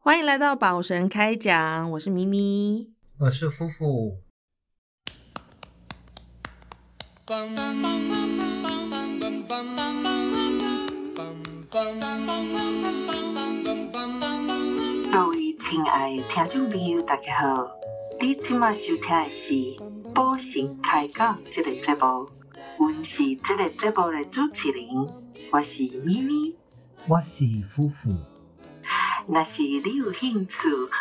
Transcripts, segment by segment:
欢迎来到宝神开讲，我是咪咪。我是夫妇。各位亲爱的听众朋友，大家好！你今麦收听的是《宝神开讲》这个节目，我是这个节目的主持人，我是咪咪。我是夫妇。若是你有兴趣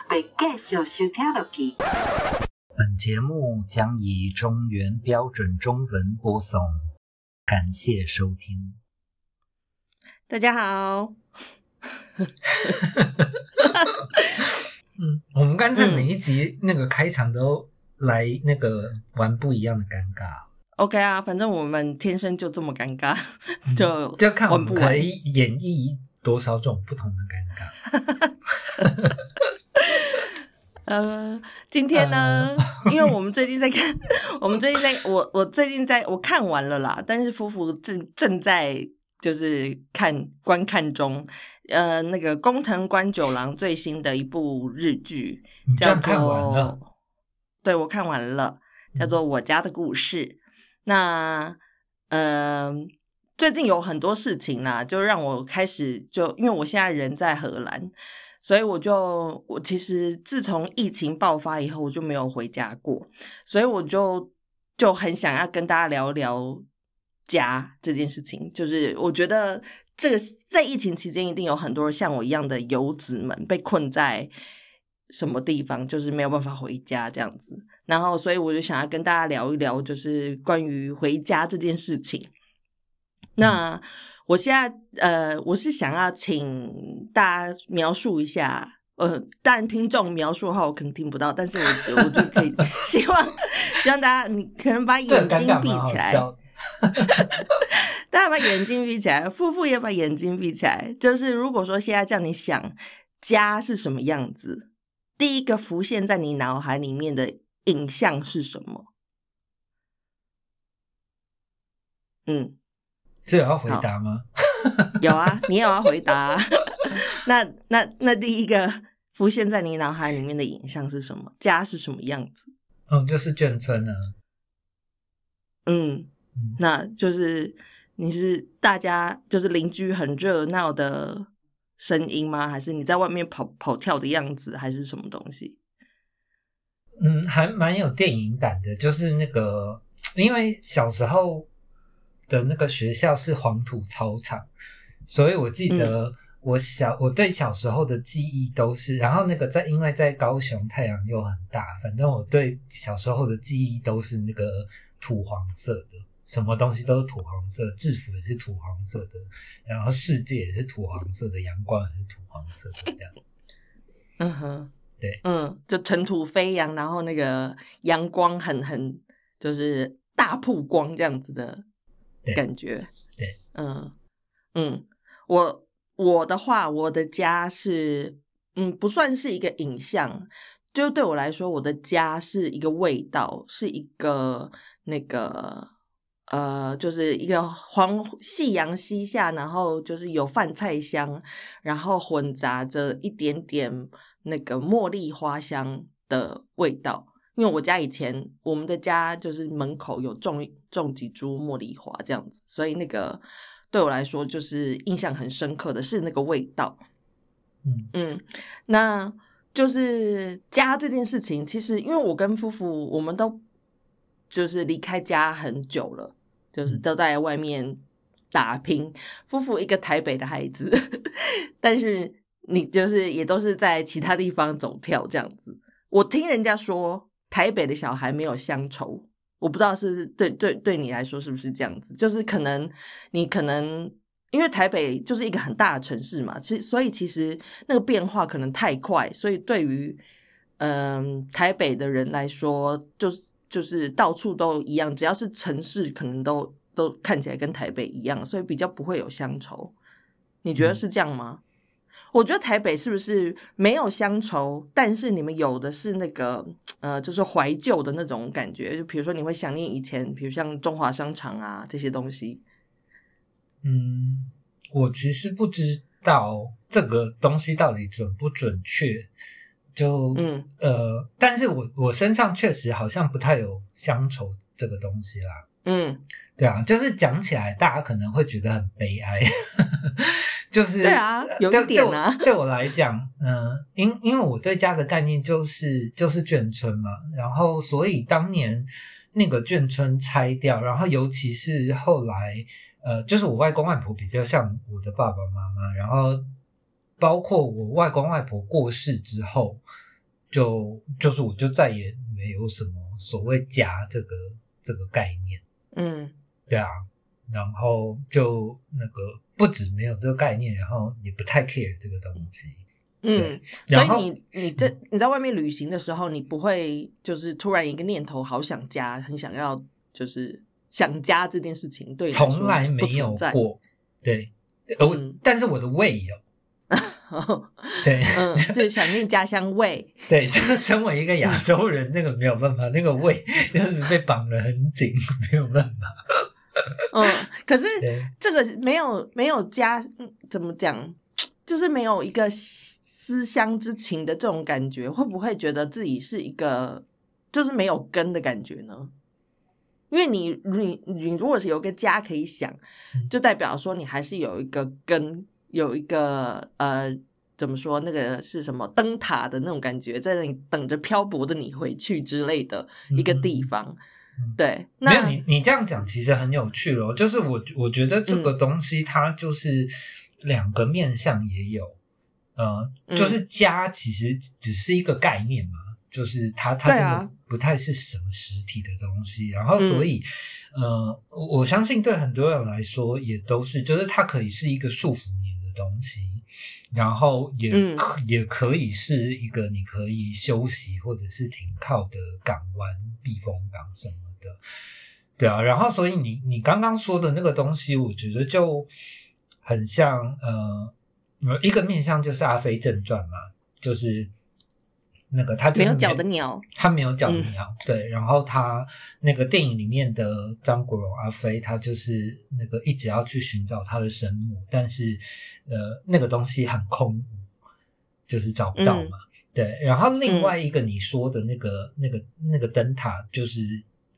要继续收听落去，本节目将以中原标准中文播送，感谢收听。大家好，嗯，我们干脆每一集那个开场都来那个玩不一样的尴尬，OK 啊，反正我们天生就这么尴尬，就就看我们可以演绎多少种不同的尴尬。呃，今天呢，因为我们最近在看，我们最近在 我我最近在我看完了啦，但是夫妇正正在就是看观看中，呃，那个工藤官九郎最新的一部日剧叫做，对我看完了，叫做《我家的故事》。那呃，最近有很多事情啦，就让我开始就因为我现在人在荷兰，所以我就我其实自从疫情爆发以后，我就没有回家过，所以我就就很想要跟大家聊聊家这件事情。就是我觉得这个在疫情期间，一定有很多像我一样的游子们被困在什么地方，就是没有办法回家这样子。然后，所以我就想要跟大家聊一聊，就是关于回家这件事情。那我现在呃，我是想要请大家描述一下，呃，当然听众描述的话，我可能听不到，但是我 我就可以希望希望大家你可能把眼睛闭起来，大家把眼睛闭起来，夫妇也把眼睛闭起来。就是如果说现在叫你想家是什么样子，第一个浮现在你脑海里面的影像是什么？嗯，这有要回答吗？有啊，你也要回答啊、那那那第一个浮现在你脑海里面的影像是什么？家是什么样子？嗯，就是眷村啊。嗯，嗯，那就是你是大家就是邻居很热闹的声音吗？还是你在外面跑跑跳的样子，还是什么东西？嗯，还蛮有电影感的，就是那个，因为小时候的那个学校是黄土操场，所以我记得我小、我对小时候的记忆都是，然后那个在因为在高雄太阳又很大，反正我对小时候的记忆都是那个土黄色的，什么东西都是土黄色，制服也是土黄色的，然后世界也是土黄色的，阳光也是土黄色的，这样。嗯哼，对，嗯，就尘土飞扬，然后那个阳光很很就是大曝光这样子的对感觉。对，嗯嗯，我我的话，我的家是嗯不算是一个影像，就对我来说，我的家是一个味道，是一个那个。呃，就是一个黄夕阳西下，然后就是有饭菜香，然后混杂着一点点那个茉莉花香的味道。因为我家以前我们的家就是门口有种种几株茉莉花这样子，所以那个对我来说就是印象很深刻的是那个味道。嗯嗯，那就是家这件事情，其实因为我跟夫妇我们都就是离开家很久了，就是都在外面打拼。夫妇一个台北的孩子，但是你就是也都是在其他地方走跳这样子。我听人家说，台北的小孩没有乡愁，我不知道是对对对你来说是不是这样子，就是可能你可能因为台北就是一个很大的城市嘛，其实所以其实那个变化可能太快，所以对于嗯、台北的人来说，就是就是到处都一样，只要是城市，可能都都看起来跟台北一样，所以比较不会有乡愁。你觉得是这样吗？我觉得台北是不是没有乡愁，但是你们有的是那个呃，就是怀旧的那种感觉，就比如说你会想念以前，比如像中华商场啊这些东西。嗯，我其实不知道这个东西到底准不准确，就嗯呃，但是我我身上确实好像不太有乡愁这个东西啦。嗯，对啊，就是讲起来，大家可能会觉得很悲哀，就是对啊有一对点啊。对我对我来讲，嗯、因因为我对家的概念就是就是眷村嘛，然后所以当年那个眷村拆掉，然后尤其是后来，呃，就是我外公外婆比较像我的爸爸妈妈，然后包括我外公外婆过世之后，就就是我就再也没有什么所谓家这个这个概念。嗯。对啊，然后就那个不止没有这个概念，然后也不太 care 这个东西。嗯，所以你你这你在外面旅行的时候，你不会就是突然一个念头，好想家，很想要就是想家这件事情，对从来没有。过。对，呃我、嗯但是我的胃有。对，嗯，就是想念家乡味。对，这 个身为一个亚洲人，那个没有办法，那个胃 就是被绑得很紧，没有办法。嗯，可是，这个没有没有家，嗯怎么讲？就是没有一个思乡之情的这种感觉，会不会觉得自己是一个就是没有根的感觉呢？因为你你你如果是有个家可以想，嗯就代表说你还是有一个根，有一个呃怎么说那个是什么灯塔的那种感觉，在那里等着漂泊的你回去之类的一个地方。嗯对，没有你你这样讲其实很有趣哦，就是我我觉得这个嗯。东西它就是两个面向也有，呃，嗯。就是家其实只是一个概念嘛，就是它它真对啊。的不太是什么实体的东西，然后嗯。所以、呃，我我相信对很多人来说也都是，就是它可以是一个束缚你的东西。然后也嗯。可、也可以是一个你可以休息或者是停靠的港湾、避风港什么的，对啊。然后所以你你刚刚说的那个东西，我觉得就很像呃，呃一个面向就是《阿飞正传》嘛，就是那个他就是没有脚的鸟，他没有脚的嗯鸟，对。然后他那个电影里面的张国荣阿飞，他就是那个一直要去寻找他的生母，但是呃那个东西很空无，就是找不到嘛。对。然后另外一个你说的那个、那个那个灯塔，就是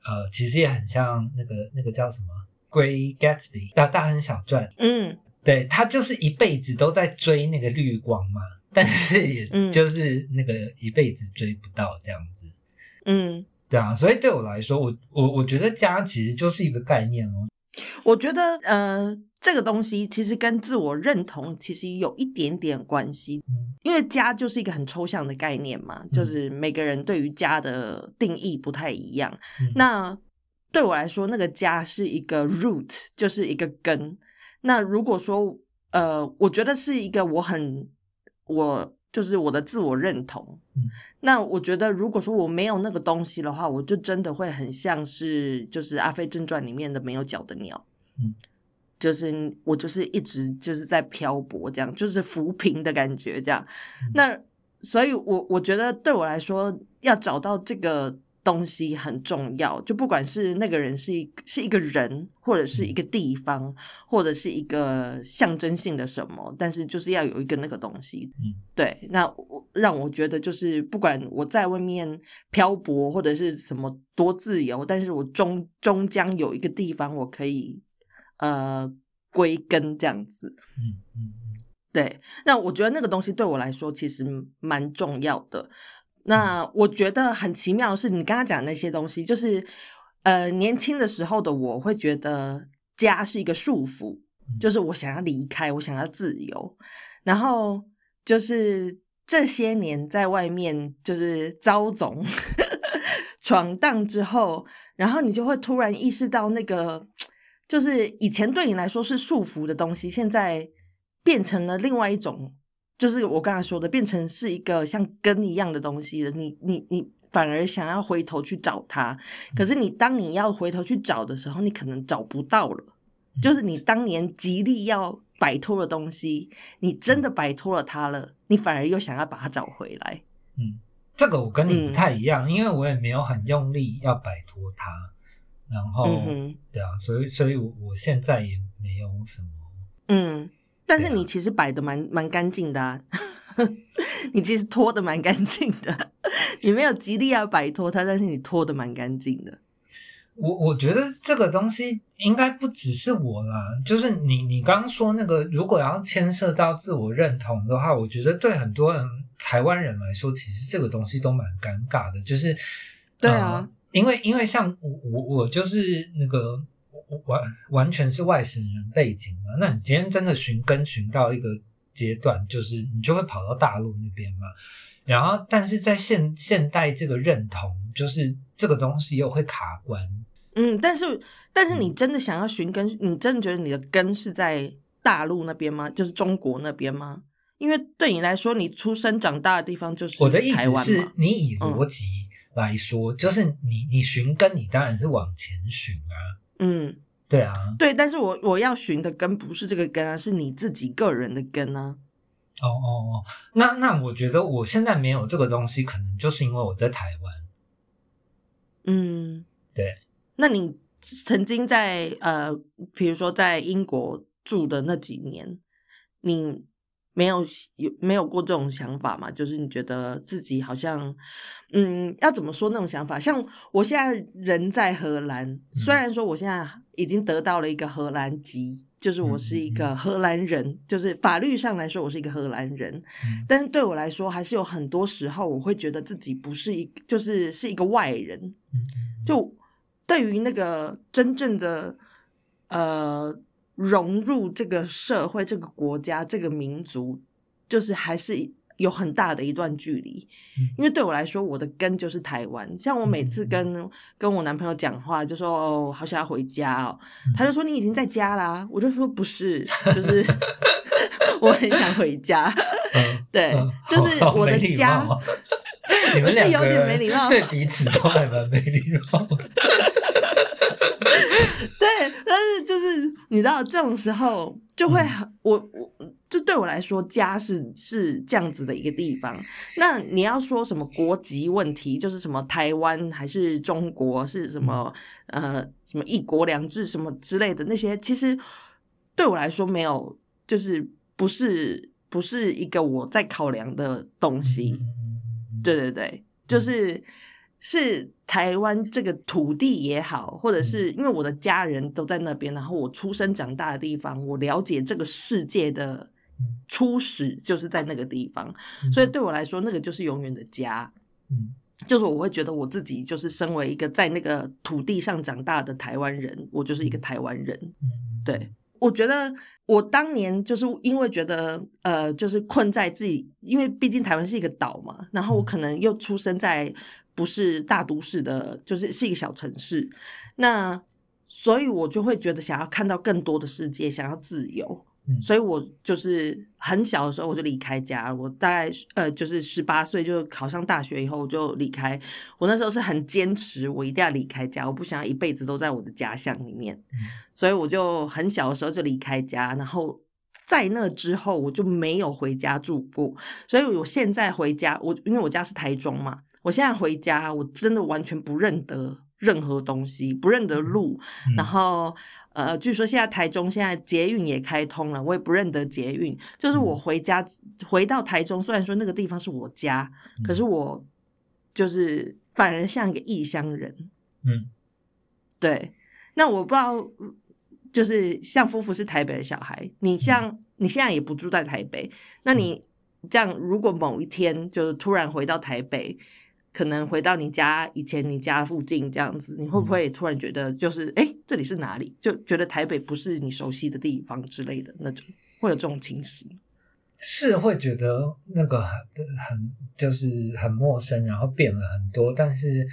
呃其实也很像那个那个叫什么《Great Gatsby》大大亨小传，嗯。对他就是一辈子都在追那个绿光嘛，但是也嗯。就是那个一辈子追不到这样子，嗯，对啊，所以对我来说，我我我觉得家其实就是一个概念哦，我觉得呃，这个东西其实跟自我认同其实有一点点关系，嗯因为家就是一个很抽象的概念嘛，就是每个人对于家的定义不太一样。嗯那对我来说，那个家是一个 root，就是一个根。那如果说呃，我觉得是一个我很我就是我的自我认同。嗯那我觉得，如果说我没有那个东西的话，我就真的会很像是就是《阿飞正传》里面的没有脚的鸟。嗯，就是我就是一直就是在漂泊，这样就是浮萍的感觉，这样。那所以我，我觉得对我来说，要找到这个东西很重要。就不管是那个人是一是一个人，或者是一个地方，或者是一个象征性的什么，但是就是要有一个那个东西。嗯，对。那我让我觉得，就是不管我在外面漂泊或者是什么多自由，但是我终终将有一个地方我可以呃归根这样子。嗯嗯对，那我觉得那个东西对我来说其实蛮重要的。那我觉得很奇妙的是，你刚刚讲的那些东西，就是呃，年轻的时候的我会觉得家是一个束缚，就是我想要离开，我想要自由，然后就是这些年在外面就是遭总 闯荡之后，然后你就会突然意识到那个。就是以前对你来说是束缚的东西，现在变成了另外一种，就是我刚才说的，变成是一个像根一样的东西了。你你你反而想要回头去找它，可是你当你要回头去找的时候，你可能找不到了。就是你当年极力要摆脱的东西，你真的摆脱了它了，你反而又想要把它找回来。嗯，这个我跟你不嗯太一样，因为我也没有很用力要摆脱它，然后、嗯，对啊，所以所以我我现在也没有什么，嗯，但是你其实摆的蛮蛮干净的啊，你其实拖的蛮干净的，你没有极力要摆脱它，但是你拖的蛮干净的。我我觉得这个东西应该不只是我啦，就是你你刚刚说那个，如果要牵涉到自我认同的话，我觉得对很多人台湾人来说，其实这个东西都蛮尴尬的，就是对啊。呃因为因为像我我我就是那个我完完全是外省人背景嘛，那你今天真的寻根寻到一个阶段，就是你就会跑到大陆那边嘛，然后但是在现现代这个认同，就是这个东西又会卡关。嗯，但是但是你真的想要寻根，你真的觉得你的根是在大陆那边吗？就是中国那边吗？因为对你来说，你出生长大的地方就是我的意思是嘛。你以逻辑来说，就是你你寻根，你当然是往前寻啊，嗯，对啊，对，但是我我要寻的根不是这个根啊，是你自己个人的根啊。哦哦哦，那那我觉得我现在没有这个东西，可能就是因为我在台湾，嗯，对，那你曾经在呃，比如说在英国住的那几年，你没有有没有过这种想法嘛？就是你觉得自己好像，嗯，要怎么说那种想法？像我现在人在荷兰，虽然说我现在已经得到了一个荷兰籍。就是我是一个荷兰人，就是法律上来说我是一个荷兰人，嗯但是对我来说，还是有很多时候我会觉得自己不是一，就是是一个外人，嗯，就对于那个真正的呃融入这个社会、这个国家、这个民族，就是还是有很大的一段距离。嗯因为对我来说，我的根就是台湾。像我每次跟跟我男朋友讲话，就说哦，好想要回家哦，他就说你已经在家啦，我就说不是，就是 我很想回家。嗯对嗯，就是我的家 你们两个是有点人没礼貌对彼此都还蛮没礼貌的。对，但是就是你知道，这种时候就会很、我我就对我来说，家是是这样子的一个地方。那你要说什么国籍问题，就是什么台湾还是中国，是什么、呃什么一国两制什么之类的那些，其实对我来说没有，就是不是不是一个我在考量的东西。嗯对对对，就是是台湾这个土地也好，或者是因为我的家人都在那边，然后我出生长大的地方，我了解这个世界的初始就是在那个地方，嗯。所以对我来说，那个就是永远的家。嗯。就是我会觉得我自己就是身为一个在那个土地上长大的台湾人，我就是一个台湾人。嗯，对，我觉得我当年就是因为觉得呃，就是困在自己，因为毕竟台湾是一个岛嘛，然后我可能又出生在不是大都市的，就是是一个小城市，那所以我就会觉得想要看到更多的世界，想要自由。嗯所以我就是很小的时候我就离开家，我大概呃就是十八岁就考上大学以后我就离开。我那时候是很坚持，我一定要离开家，我不想要一辈子都在我的家乡里面。所以我就很小的时候就离开家，然后在那之后我就没有回家住过。所以我现在回家，我因为我家是台中嘛，我现在回家我真的完全不认得任何东西，不认得路，嗯然后。呃，据说现在台中现在捷运也开通了，我也不认得捷运。就是我回家回到台中，虽然说那个地方是我家，可是我就是反而像一个异乡人。嗯对，那我不知道，就是像夫妇是台北的小孩，你像你现在也不住在台北，那你这样如果某一天就是突然回到台北，可能回到你家以前你家附近这样子，你会不会突然觉得就是哎、诶这里是哪里？就觉得台北不是你熟悉的地方之类的那种，会有这种情形？是会觉得那个很很就是很陌生，然后变了很多，但是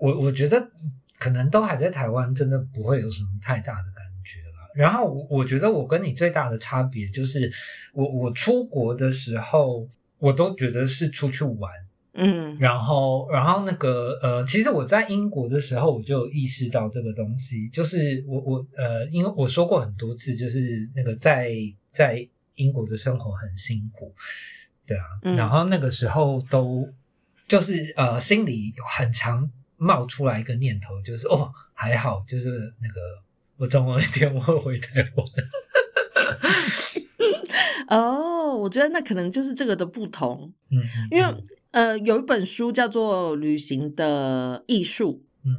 我我觉得可能都还在台湾，真的不会有什么太大的感觉了。然后我我觉得我跟你最大的差别就是，我我出国的时候，我都觉得是出去玩，嗯。然后，然后那个呃，其实我在英国的时候，我就意识到这个东西，就是我我呃，因为我说过很多次，就是那个在在英国的生活很辛苦，对啊，嗯。然后那个时候都就是呃，心里很常冒出来一个念头，就是哦，还好，就是那个我总有一天我会回台湾。哦，我觉得那可能就是这个的不同，嗯，因为呃，有一本书叫做《旅行的艺术》，嗯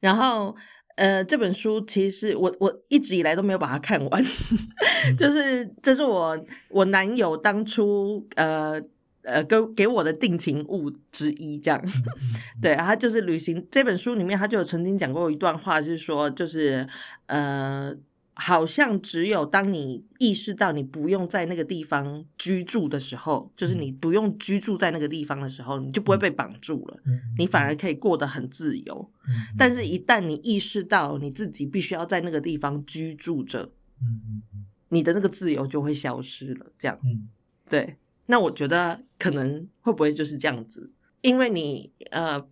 然后呃，这本书其实我我一直以来都没有把它看完，就是这是我我男友当初呃呃给给我的定情物之一，这样。嗯 对，他就是旅行这本书里面，他就有曾经讲过一段话，是说，就是呃，好像只有当你意识到你不用在那个地方居住的时候，就是你不用居住在那个地方的时候，你就不会被绑住了，嗯你反而可以过得很自由。嗯但是，一旦你意识到你自己必须要在那个地方居住着，你的那个自由就会消失了。这样，嗯对。那我觉得可能会不会就是这样子？因为你呃，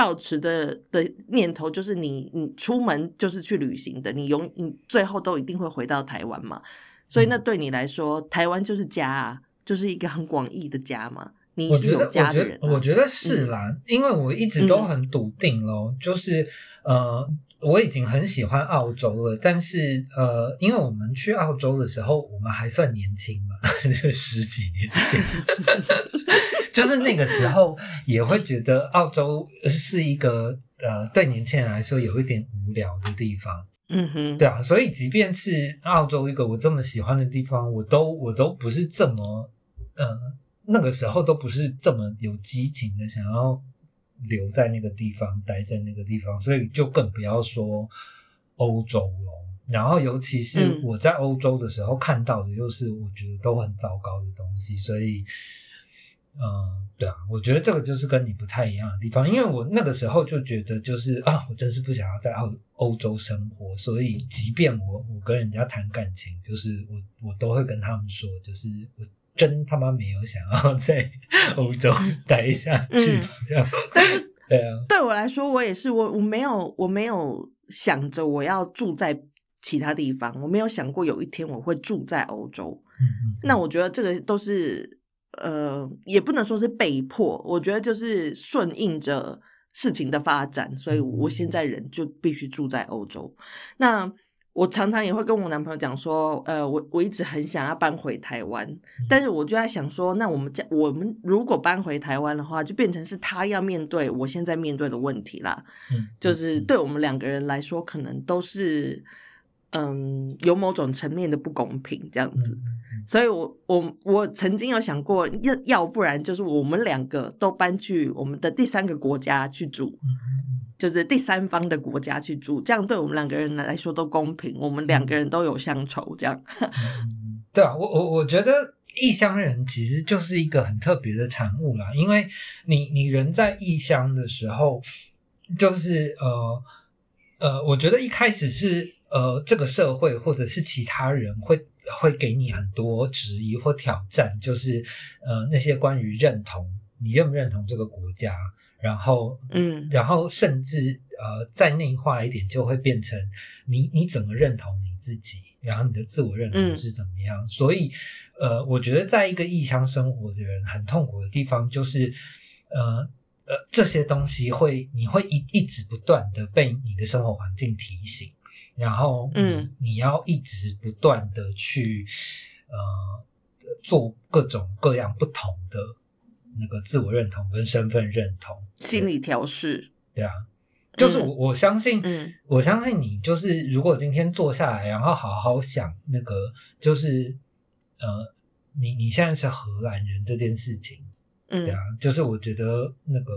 抱持的的念头就是你你出门就是去旅行的，你永你最后都一定会回到台湾嘛。所以那对你来说，台湾就是家啊，就是一个很广义的家嘛。你是有我觉得，我觉得，家的人、啊，我觉得是啦，因为我一直都很笃定咯，就是呃，我已经很喜欢澳洲了，但是呃，因为我们去澳洲的时候，我们还算年轻嘛，十几年前，就是那个时候也会觉得澳洲是一个呃，对年轻人来说有一点无聊的地方。嗯哼，对啊，所以即便是澳洲一个我这么喜欢的地方，我都我都不是这么，呃，那个时候都不是这么有激情的想要留在那个地方，待在那个地方，所以就更不要说欧洲了。然后，尤其是嗯我在欧洲的时候看到的，又是我觉得都很糟糕的东西，所以，嗯、对啊，我觉得这个就是跟你不太一样的地方，因为我那个时候就觉得就是啊，我真是不想要在澳欧洲生活，所以即便我我跟人家谈感情，就是我我都会跟他们说，就是我真他妈没有想要 在欧洲待下去，嗯这样，但是对啊，对我来说，我也是，我我没有我没有想着我要住在其他地方，我没有想过有一天我会住在欧洲。嗯嗯，那我觉得这个都是呃，也不能说是被迫，我觉得就是顺应着事情的发展，所以我现在人就必须住在欧洲。那我常常也会跟我男朋友讲说，呃，我我一直很想要搬回台湾，但是我就在想说，那我们家我们如果搬回台湾的话，就变成是他要面对我现在面对的问题啦。嗯就是对我们两个人来说，可能都是嗯有某种层面的不公平这样子。所以我我我曾经有想过，要要不然就是我们两个都搬去我们的第三个国家去住，就是第三方的国家去住，这样对我们两个人来说都公平，我们两个人都有乡愁，这样。嗯，对啊，我我我觉得异乡人其实就是一个很特别的产物啦，因为你你人在异乡的时候，就是呃呃，我觉得一开始是呃这个社会或者是其他人会会给你很多质疑或挑战，就是呃那些关于认同，你认不认同这个国家，然后嗯然后甚至呃再内化一点，就会变成你你怎么认同你自己，然后你的自我认同嗯是怎么样。所以呃，我觉得在一个异乡生活的人很痛苦的地方，就是呃呃这些东西会你会一一直不断的被你的生活环境提醒，然后嗯你要一直不断的去呃做各种各样不同的。那个自我认同跟身份认同，心理调试，对啊，就是我相信，嗯我相信你就是如果今天坐下来，然后好好想那个，就是呃，你你现在是荷兰人这件事情，嗯对啊，就是我觉得那个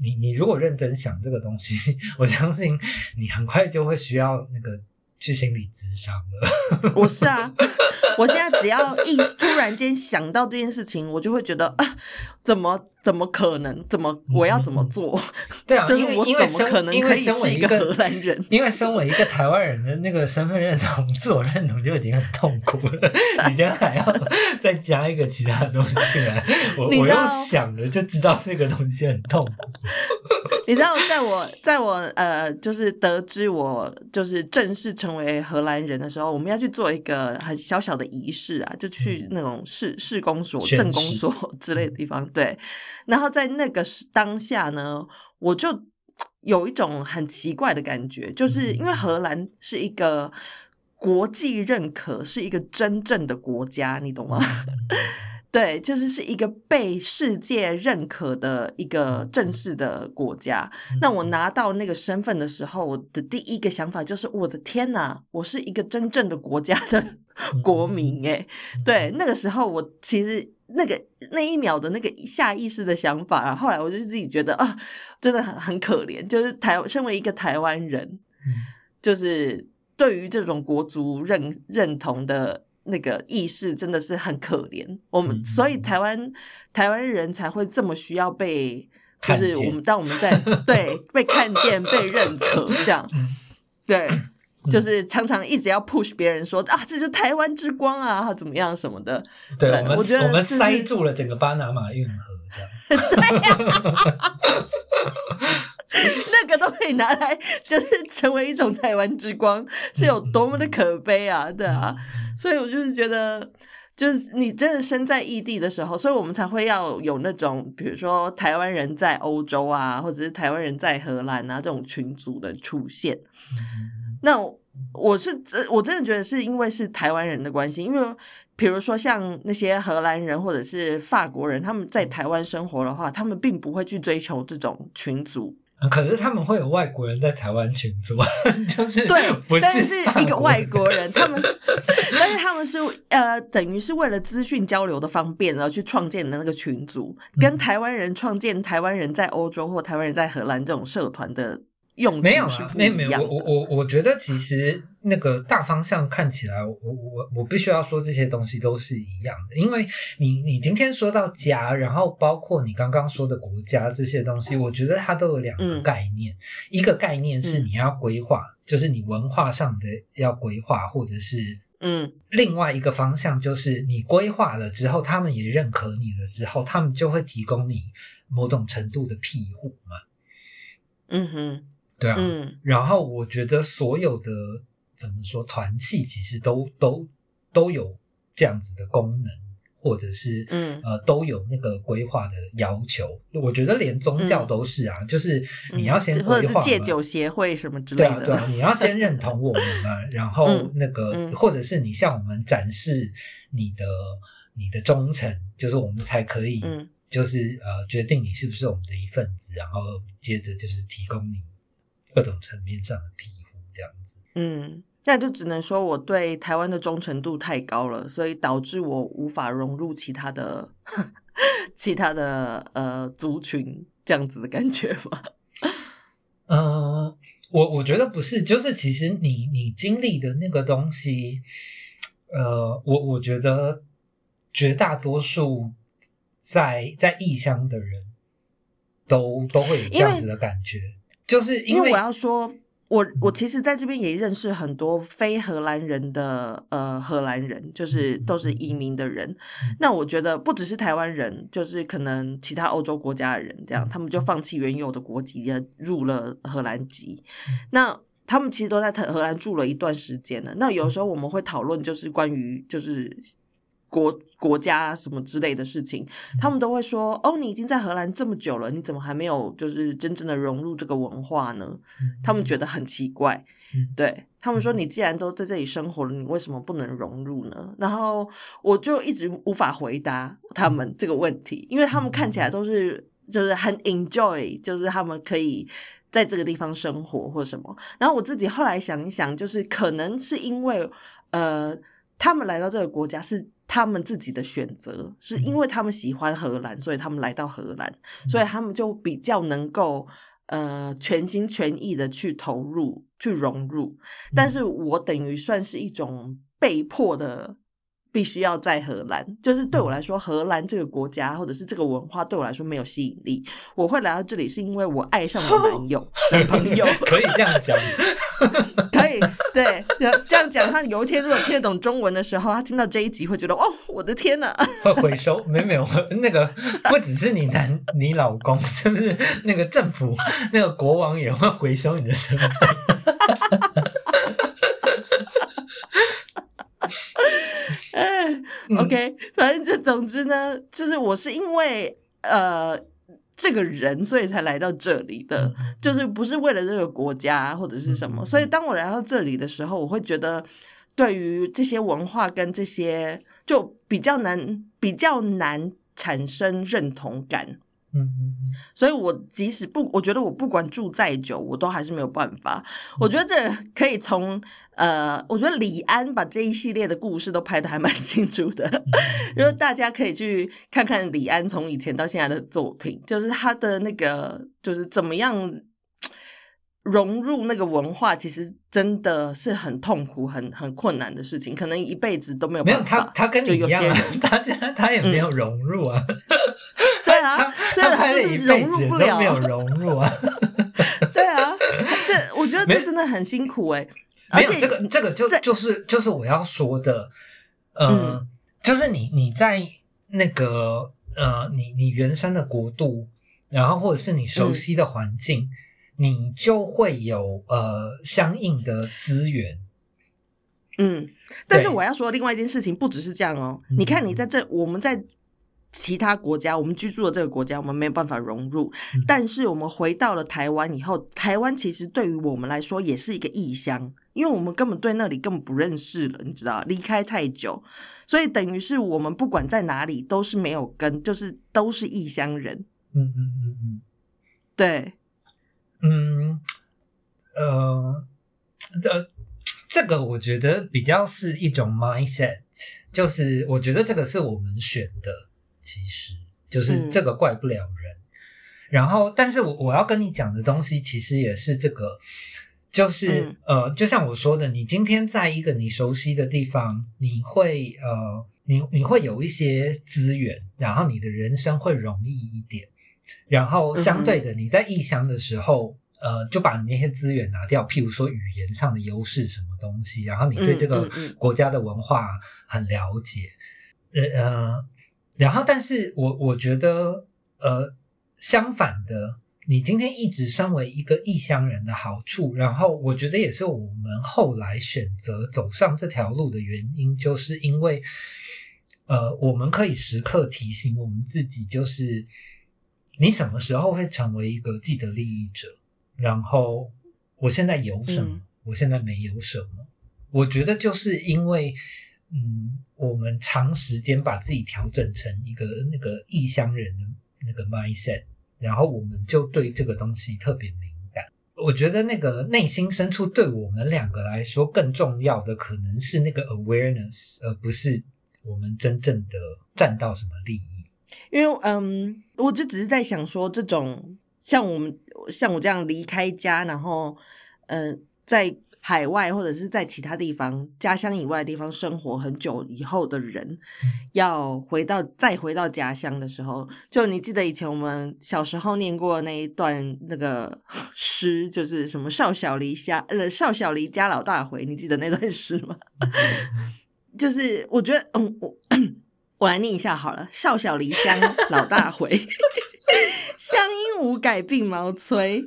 你你如果认真想这个东西，我相信你很快就会需要那个去心理咨商了。我是啊，我现在只要一突然间想到这件事情，我就会觉得啊，怎么怎么可能？怎么我要怎么做？对啊，就是我怎么可能可以是一个荷兰人？因为身为一个台湾人的那个身份认同、自我认同就已经很痛苦了，你现在还要 再加一个其他的东西进来，我我你知道用想着就知道这个东西很痛苦。你知道，在我在我呃，就是得知我就是正式成为荷兰人的时候，我们要去做一个很小小的仪式啊，就去那种市市公所、镇公所之类的地方。对，然后在那个时当下呢，我就 有一种很奇怪的感觉，就是因为荷兰是一个国际认可，是一个真正的国家，你懂吗？对，就是是一个被世界认可的一个正式的国家。那我拿到那个身份的时候，我的第一个想法就是：我的天哪，我是一个真正的国家的 国民！哎，对，那个时候我其实那个那一秒的那个下意识的想法啊，后来我就自己觉得啊，真的很很可怜，就是台身为一个台湾人，就是对于这种国族认认同的。那个意识真的是很可怜，我们所以台湾台湾人才会这么需要被，就是我们当我们在 对被看见、被认可这样，对，就是常常一直要 push 别人说啊，这是台湾之光啊，怎么样什么的。对，我觉得我们塞住了整个巴拿马运河这样。对那个都可以拿来，就是成为一种台湾之光，是有多么的可悲啊！对啊，所以我就是觉得，就是你真的身在异地的时候，所以我们才会要有那种，比如说台湾人在欧洲啊，或者是台湾人在荷兰啊这种群组的出现。那我是真，我真的觉得是因为是台湾人的关系，因为比如说像那些荷兰人或者是法国人，他们在台湾生活的话，他们并不会去追求这种群组。可是他们会有外国人在台湾群组，就是对，但是一个外国人，他们，但是他们是呃，等于是为了资讯交流的方便，然后去创建的那个群组，跟台湾人创建台湾人在欧洲或台湾人在荷兰这种社团的。用没有啊，没没有，我我我我觉得其实那个大方向看起来，我我我必须要说这些东西都是一样的，因为你你今天说到家，然后包括你刚刚说的国家这些东西，我觉得它都有两个概念，一个概念是你要规划，就是你文化上的要规划，或者是嗯，另外一个方向就是你规划了之后，他们也认可你了之后，他们就会提供你某种程度的庇护嘛，嗯哼。对啊，然后我觉得所有的怎么说团契其实都都都有这样子的功能，或者是嗯呃都有那个规划的要求。我觉得连宗教都是啊，就是你要先或者是戒酒协会什么之类的，对啊，你要先认同我们嘛，然后那个或者是你向我们展示你的你的忠诚，就是我们才可以，就是呃决定你是不是我们的一份子，然后接着就是提供你。各种层面上的庇护，这样子，嗯，那就只能说我对台湾的忠诚度太高了，所以导致我无法融入其他的 其他的呃族群，这样子的感觉吗？嗯，我我觉得不是，就是其实你你经历的那个东西，呃，我我觉得绝大多数在在异乡的人都都会有这样子的感觉。就是因为我要说，我我其实在这边也认识很多非荷兰人的呃荷兰人，就是都是移民的人。那我觉得不只是台湾人，就是可能其他欧洲国家的人，这样他们就放弃原有的国籍，入了荷兰籍。那他们其实都在荷兰住了一段时间了。那有时候我们会讨论，就是关于就是。国国家什么之类的事情，他们都会说：“哦，你已经在荷兰这么久了，你怎么还没有就是真正的融入这个文化呢？”他们觉得很奇怪。对他们说：“你既然都在这里生活了，你为什么不能融入呢？”然后我就一直无法回答他们这个问题，因为他们看起来都是就是很 enjoy，就是他们可以在这个地方生活或什么。然后我自己后来想一想，就是可能是因为呃，他们来到这个国家是。他们自己的选择，是因为他们喜欢荷兰，所以他们来到荷兰，所以他们就比较能够呃全心全意的去投入、去融入。但是我等于算是一种被迫的。必须要在荷兰，就是对我来说，荷兰这个国家或者是这个文化对我来说没有吸引力。我会来到这里是因为我爱上了男 友、男朋友，可以这样讲，可以对这样讲。他有一天如果听得懂中文的时候，他听到这一集会觉得哦，我的天哪！会回收？没没有，那个不只是你男、你老公，就是那个政府、那个国王也会回收你的身份。嗯，OK，反正这总之呢，就是我是因为呃这个人，所以才来到这里的，就是不是为了这个国家或者是什么。所以当我来到这里的时候，我会觉得对于这些文化跟这些就比较难比较难产生认同感。嗯嗯所以我即使不，我觉得我不管住再久，我都还是没有办法。我觉得这可以从呃，我觉得李安把这一系列的故事都拍的还蛮清楚的，因为大家可以去看看李安从以前到现在的作品，就是他的那个就是怎么样融入那个文化，其实真的是很痛苦、很很困难的事情，可能一辈子都没有没有办法。他他跟就你一样他他他也没有融入啊。对啊他，所以他一辈融入不子都没有。融入啊。对啊，这我觉得没这真的很辛苦哎、而且没有这个这个就就是就是我要说的，呃，嗯就是你你在那个呃你你原生的国度，然后或者是你熟悉的环境，你就会有呃相应的资源。嗯，但是我要说另外一件事情，不只是这样哦。嗯你看，你在这我们在其他国家，我们居住的这个国家，我们没有办法融入。嗯但是我们回到了台湾以后，台湾其实对于我们来说也是一个异乡，因为我们根本对那里根本不认识了，你知道，离开太久，所以等于是我们不管在哪里都是没有根，就是都是异乡人。嗯嗯嗯嗯对，嗯，呃 呃，这个我觉得比较是一种 mindset，就是我觉得这个是我们选的，其实就是嗯这个怪不了人。然后，但是我我要跟你讲的东西，其实也是这个，就是、嗯呃，就像我说的，你今天在一个你熟悉的地方，你会呃，你你会有一些资源，然后你的人生会容易一点。然后相对的，你在异乡的时候，呃，就把你那些资源拿掉，譬如说语言上的优势什么东西，然后你对这个国家的文化很了解，呃呃，然后但是我我觉得，呃，相反的，你今天一直身为一个异乡人的好处，然后我觉得也是我们后来选择走上这条路的原因，就是因为，呃，我们可以时刻提醒我们自己，就是你什么时候会成为一个既得利益者，然后我现在有什么，嗯我现在没有什么。我觉得就是因为，嗯，我们长时间把自己调整成一个那个异乡人的那个 mindset，然后我们就对这个东西特别敏感。我觉得那个内心深处对我们两个来说更重要的，可能是那个 awareness，而不是我们真正的占到什么利益。因为嗯，我就只是在想说，这种像我们像我这样离开家，然后呃，在海外或者是在其他地方家乡以外的地方生活很久以后的人，要回到再回到家乡的时候，就你记得以前我们小时候念过那一段那个 诗，就是什么“少小离家，呃，少小离家老大回”，你记得那段诗吗？就是我觉得，嗯，我我来念一下好了。少小离乡老大回，乡音无改鬓毛衰。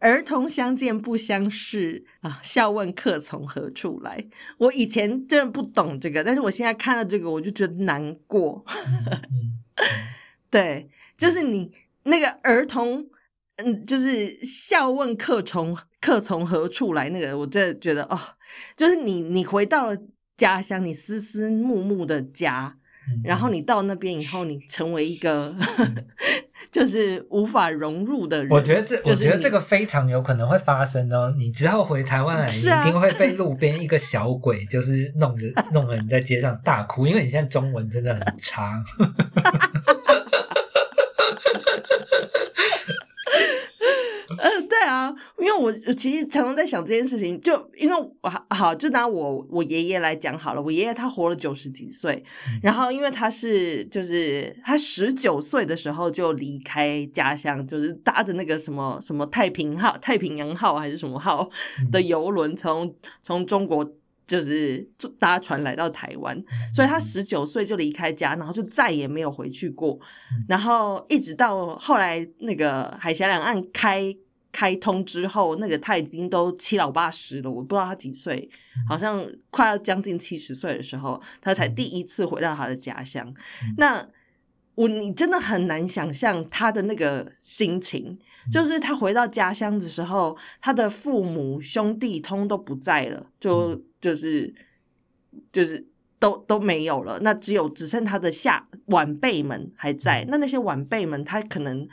儿童相见不相识啊，笑问客从何处来。我以前真的不懂这个，但是我现在看到这个，我就觉得难过。嗯，对，就是你那个儿童，嗯，就是笑问客从客从何处来，那个我真的觉得哦，就是你你回到了家乡，你思思慕慕的家，嗯然后你到那边以后，你成为一个 就是无法融入的人。我觉得这，就是我觉得这个非常有可能会发生哦。你之后回台湾来，一定会被路边一个小鬼，就是弄着弄得你在街上大哭，因为你现在中文真的很差。嗯，对啊，因为我其实常常在想这件事情，就因为我好，就拿我我爷爷来讲好了，我爷爷他活了九十几岁，嗯然后因为他是就是他十九岁的时候就离开家乡，就是搭着那个什么什么太平号、太平洋号还是什么号嗯的游轮从从中国。就是搭船来到台湾，所以他十九岁就离开家，然后就再也没有回去过。然后一直到后来那个海峡两岸开开通之后，那个他已经都七老八十了，我不知道他几岁，好像快要将近七十岁的时候，他才第一次回到他的家乡。那我你真的很难想象他的那个心情，就是他回到家乡的时候，他的父母兄弟通都不在了，就就是就是都都没有了，那只有只剩他的下晚辈们还在。那那些晚辈们，他可能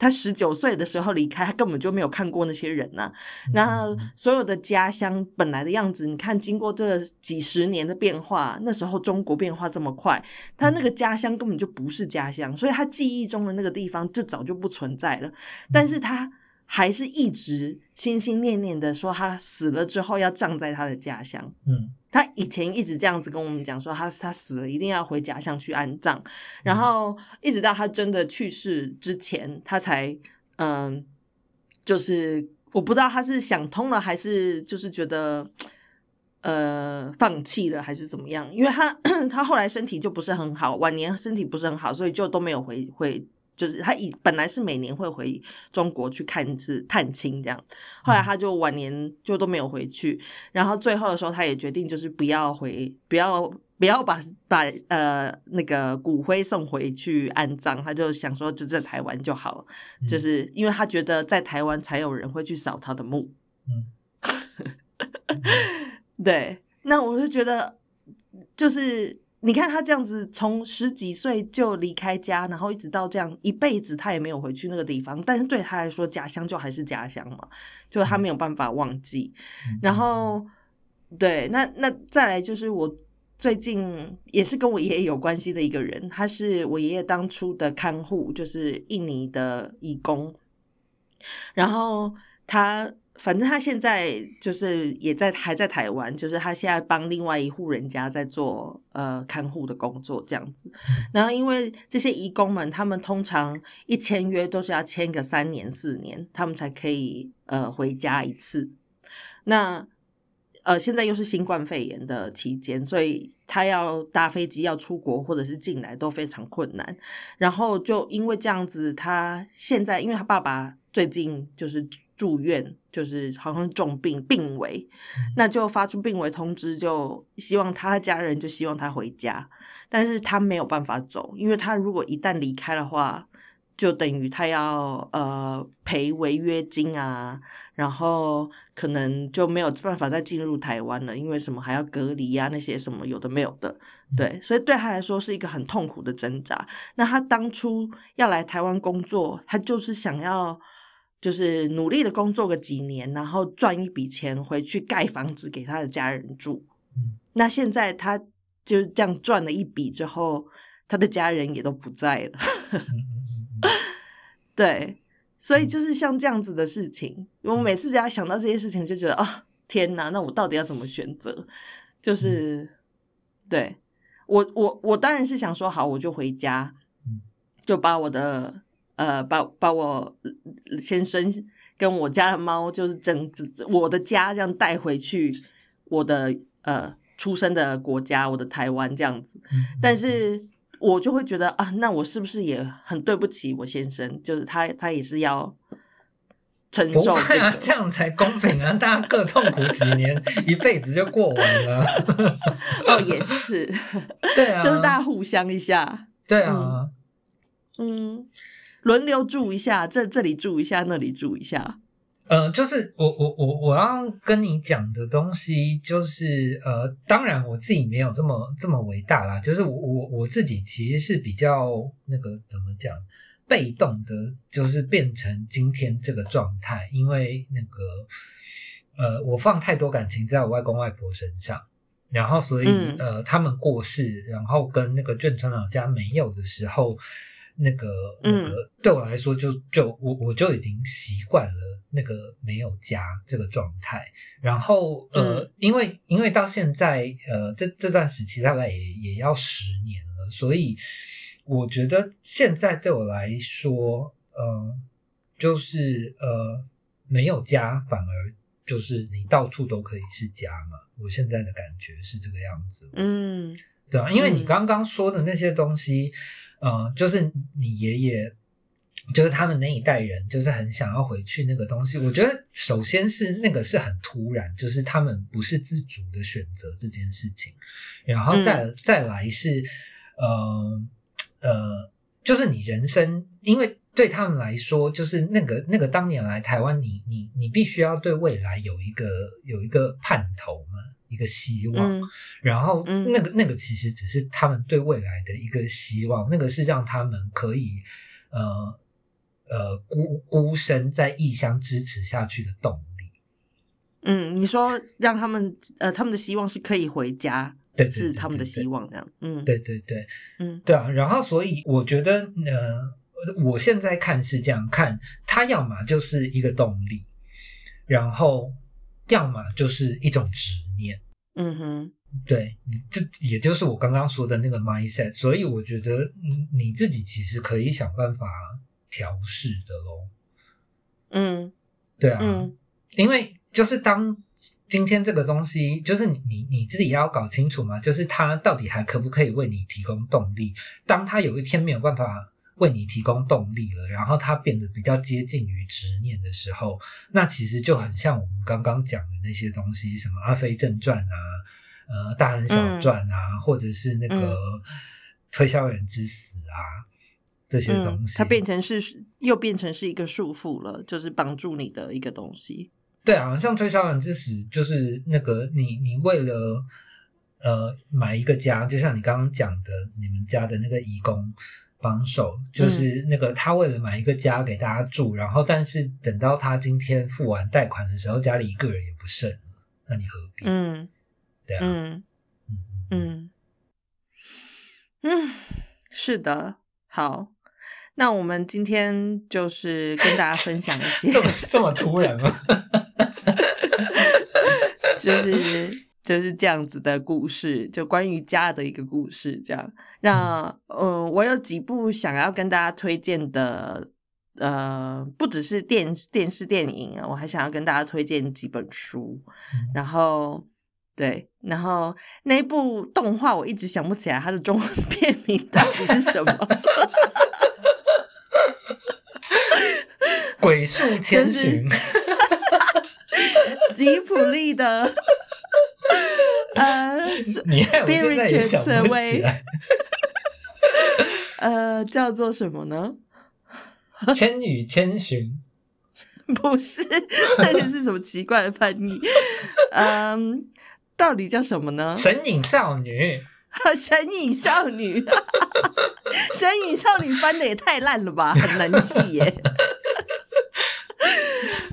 他十九岁的时候离开，他根本就没有看过那些人呢、然后所有的家乡本来的样子，你看经过这几十年的变化，那时候中国变化这么快，他那个家乡根本就不是家乡，所以他记忆中的那个地方就早就不存在了。但是他还是一直心心念念的说，他死了之后要葬在他的家乡。嗯他以前一直这样子跟我们讲说，他他死了一定要回家乡去安葬，然后一直到他真的去世之前，他才嗯，就是我不知道他是想通了，还是就是觉得呃放弃了，还是怎么样？因为他 他后来身体就不是很好，晚年身体不是很好，所以就都没有回回。就是他以本来是每年会回中国去看一次探亲这样，后来他就晚年就都没有回去，然后最后的时候他也决定就是不要回，不要不要把把呃那个骨灰送回去安葬，他就想说就在台湾就好了，就是因为他觉得在台湾才有人会去扫他的墓。嗯 对，那我就觉得就是。你看他这样子，从十几岁就离开家，然后一直到这样一辈子，他也没有回去那个地方。但是对他来说，家乡就还是家乡嘛，就他没有办法忘记。然后，对，那那再来就是我最近也是跟我爷爷有关系的一个人，他是我爷爷当初的看护，就是印尼的义工。然后他。反正他现在就是也在还在台湾，就是他现在帮另外一户人家在做呃看护的工作这样子。然后因为这些义工们，他们通常一签约都是要签个三年四年，他们才可以呃回家一次。那呃现在又是新冠肺炎的期间，所以他要搭飞机要出国或者是进来都非常困难。然后就因为这样子，他现在因为他爸爸最近就是。住院就是好像重病病危，那就发出病危通知，就希望他的家人就希望他回家，但是他没有办法走，因为他如果一旦离开的话，就等于他要呃赔违约金啊，然后可能就没有办法再进入台湾了，因为什么还要隔离啊那些什么有的没有的，对，所以对他来说是一个很痛苦的挣扎。那他当初要来台湾工作，他就是想要。就是努力的工作个几年，然后赚一笔钱回去盖房子给他的家人住。嗯，那现在他就这样赚了一笔之后，他的家人也都不在了。对，所以就是像这样子的事情，我每次只要想到这些事情，就觉得啊、哦，天哪！那我到底要怎么选择？就是，对我我我当然是想说，好，我就回家，就把我的。呃，把把我先生跟我家的猫，就是整我的家这样带回去，我的呃出生的国家，我的台湾这样子。但是我就会觉得啊，那我是不是也很对不起我先生？就是他他也是要承受、这个、啊，这样才公平啊！大家各痛苦几年，一辈子就过完了。哦，也是，对啊，就是大家互相一下，对啊，嗯。嗯轮流住一下，这这里住一下，那里住一下。呃，就是我我我我要跟你讲的东西，就是呃，当然我自己没有这么这么伟大啦，就是我我我自己其实是比较那个怎么讲，被动的，就是变成今天这个状态，因为那个呃，我放太多感情在我外公外婆身上，然后所以、嗯、呃，他们过世，然后跟那个眷村老家没有的时候。那个那个对我来说就，就就我我就已经习惯了那个没有家这个状态。然后呃，嗯、因为因为到现在呃，这这段时期大概也也要十年了，所以我觉得现在对我来说，呃，就是呃没有家，反而就是你到处都可以是家嘛。我现在的感觉是这个样子。嗯，对啊，因为你刚刚说的那些东西。呃，就是你爷爷，就是他们那一代人，就是很想要回去那个东西。我觉得首先是那个是很突然，就是他们不是自主的选择这件事情，然后再、嗯、再来是呃呃，就是你人生，因为对他们来说，就是那个那个当年来台湾，你你你必须要对未来有一个有一个盼头嘛。一个希望。嗯然后嗯那个那个其实只是他们对未来的一个希望，那个是让他们可以呃呃孤孤身在异乡支持下去的动力。嗯，你说让他们呃，他们的希望是可以回家，对是他们的希望这样。嗯，对对对嗯对啊，然后所以我觉得呃，我现在看是这样看，它要么就是一个动力，然后要么就是一种执念。嗯哼，对，这也就是我刚刚说的那个 mindset，所以我觉得你你自己其实可以想办法调试的咯。嗯对啊，嗯因为就是当今天这个东西，就是你你你自己也要搞清楚嘛，就是它到底还可不可以为你提供动力？当它有一天没有办法为你提供动力了，然后它变得比较接近于执念的时候，那其实就很像我们刚刚讲的那些东西，什么《阿飞正传》啊，呃，《大亨小传》啊，或者是那个嗯《推销员之死》啊。这些东嗯，西，它变成是又变成是一个束缚了，就是帮助你的一个东西。对啊，像推销员之死，就是那个你你为了呃买一个家，就像你刚刚讲的，你们家的那个义工帮手，就是那个他为了买一个家给大家住，然后但是等到他今天付完贷款的时候，家里一个人也不剩了，那你何必？嗯对啊，嗯嗯嗯嗯，是的，好。那我们今天就是跟大家分享一些，这么这么突然吗？就是就是这样子的故事，就关于家的一个故事。这样，那嗯，我有几部想要跟大家推荐的，呃，不只是电电视电影啊，我还想要跟大家推荐几本书。然后，对，然后那一部动画我一直想不起来它的中文片名到底是什么。鬼树 千寻 吉普力的 呃你害我现在也 Spirited 想不起 Away，来。呃叫做什么呢？千与千寻，不是，那个是什么奇怪的翻译？嗯，到底叫什么呢？神隐少女。神隐少女，神隐少女翻的也太烂了吧，很难记耶。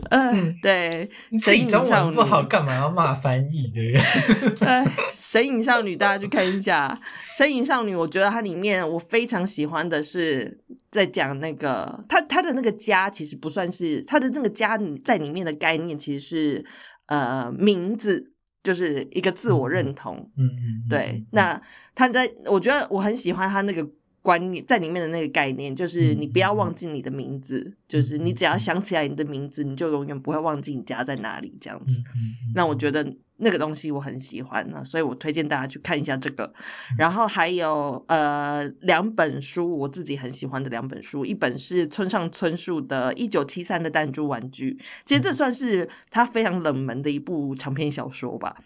嗯，对，神隐少女文不好，干嘛要骂翻译的人？哎，神隐少女，大家去看一下。神隐少女，我觉得它里面我非常喜欢的是在讲那个，她她的那个家其实不算是她的那个家在里面的概念，其实是呃名字，就是一个自我认同。嗯嗯，对，那他在我觉得我很喜欢他那个观念在里面的那个概念，就是你不要忘记你的名字，就是你只要想起来你的名字，你就永远不会忘记你家在哪里这样子。嗯那我觉得那个东西我很喜欢呢，所以我推荐大家去看一下这个。然后还有呃两本书，我自己很喜欢的两本书，一本是村上春树的《一九七三的弹珠玩具》，其实这算是他非常冷门的一部长篇小说吧。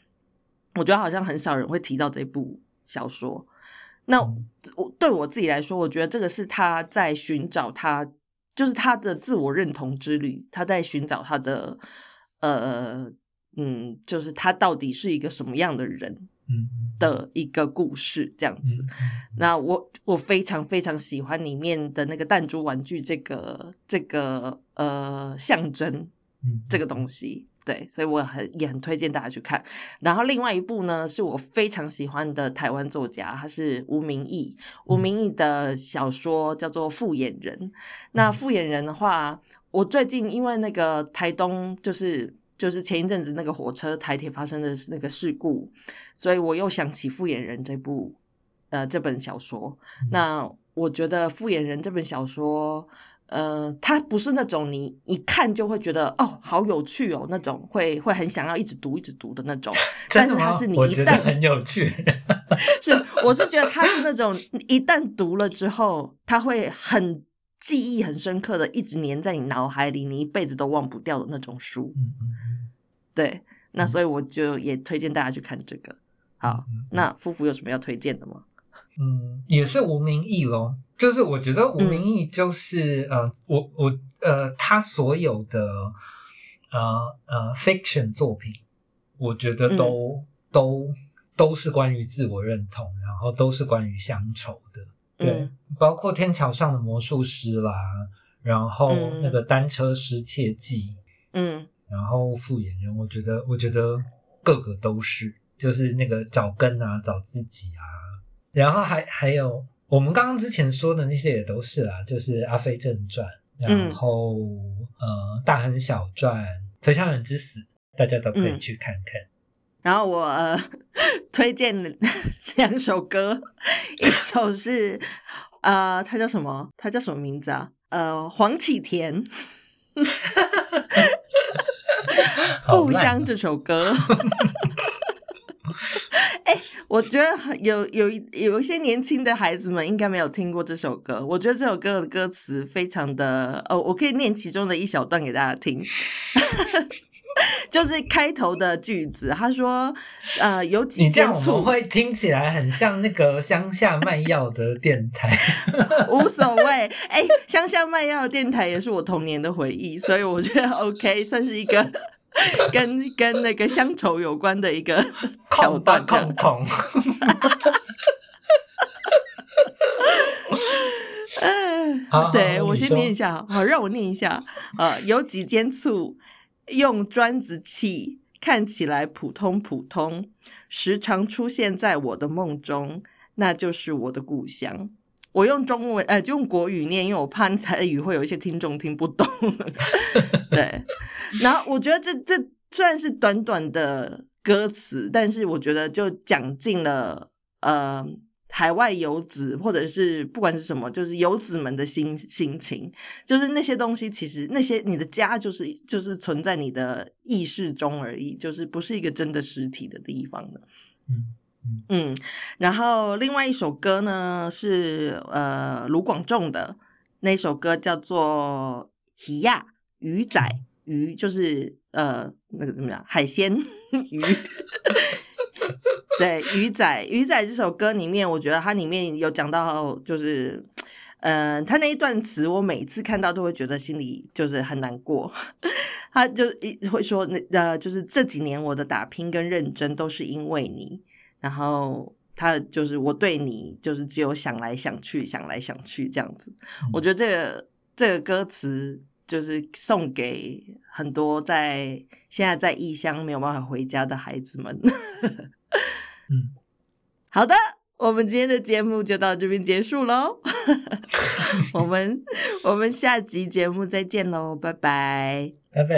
我觉得好像很少人会提到这部小说。那我对我自己来说，我觉得这个是他在寻找他，就是他的自我认同之旅，他在寻找他的呃嗯，就是他到底是一个什么样的人嗯的一个故事这样子。那我我非常非常喜欢里面的那个弹珠玩具这个这个呃象征嗯这个东西。对，所以我很也很推荐大家去看。然后另外一部呢，是我非常喜欢的台湾作家，他是吴明义。吴明义的小说叫做《复眼人》。那《复眼人》的话，我最近因为那个台东就是就是前一阵子那个火车台铁发生的那个事故，所以我又想起《复眼人》这部呃这本小说。那我觉得《复眼人》这本小说。呃，它不是那种你一看就会觉得哦好有趣哦那种，会会很想要一直读一直读的那种。但是它是你一我觉得旦很有趣。是，我是觉得它是那种一旦读了之后，它会很记忆很深刻的，一直粘在你脑海里，你一辈子都忘不掉的那种书。嗯嗯对，那所以我就也推荐大家去看这个。好，嗯那夫妇有什么要推荐的吗？嗯，也是吴明义咯。就是我觉得吴明义就是、呃，我我呃，他所有的呃呃 fiction 作品，我觉得都、都都是关于自我认同，然后都是关于乡愁的。对，嗯包括天桥上的魔术师啦，然后嗯。那个单车失窃记，嗯。然后复眼人，我觉得我觉得个个都是，就是那个找根啊，找自己啊，然后还还有我们刚刚之前说的那些也都是啦，就是《阿飞正传》，然嗯后、呃《大亨小传》《推销人之死》，大家都可以嗯去看看。然后我、呃、推荐两首歌，一首是呃，他叫什么？他叫什么名字啊？呃，黄启田《故乡》这首歌。哎、我觉得有有一有一些年轻的孩子们应该没有听过这首歌。我觉得这首歌的歌词非常的，呃，我可以念其中的一小段给大家听。就是开头的句子，他说：“呃，有几件醋会听起来很像那个乡下卖药的电台。无所谓。哎，乡下卖药的电台也是我童年的回忆，所以我觉得 OK，算是一个 跟跟那个乡愁有关的一个 桥段。空空，嗯对我先念一下，好，让我念一下。呃，有几间醋用砖子砌，看起来普通普通，时常出现在我的梦中，那就是我的故乡。我用中文，呃，就用国语念，因为我怕台语会有一些听众听不懂。对，然后我觉得这这虽然是短短的歌词，但是我觉得就讲尽了呃海外游子或者是不管是什么，就是游子们的心心情，就是那些东西，其实那些你的家就是就是存在你的意识中而已，就是不是一个真的实体的地方的。嗯嗯，然后另外一首歌呢是呃卢广仲的那首歌叫做《鱼亚鱼仔鱼》，就是呃那个怎么讲海鲜鱼。对鱼仔鱼仔这首歌里面，我觉得它里面有讲到，就是呃，他那一段词，我每次看到都会觉得心里就是很难过。他就一会说，那呃，就是这几年我的打拼跟认真都是因为你。然后他就是我对你就是只有想来想去，想来想去这样子。我觉得这个这个歌词就是送给很多在现在在异乡没有办法回家的孩子们。嗯，好的，我们今天的节目就到这边结束喽。我们我们下集节目再见喽，拜拜。拜拜。